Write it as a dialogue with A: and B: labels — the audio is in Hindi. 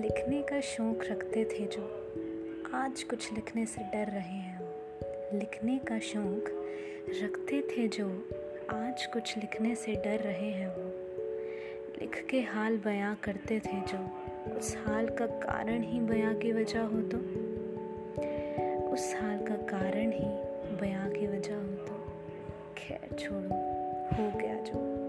A: लिखने का शौक़ रखते थे जो आज कुछ लिखने से डर रहे हैं लिखने का शौक़ रखते थे जो आज कुछ लिखने से डर रहे हैं वो। लिख के हाल बयां करते थे जो उस हाल का कारण ही बयां की वजह हो तो। उस हाल का कारण ही बयां की वजह हो तो। खैर छोड़ो, हो गया जो।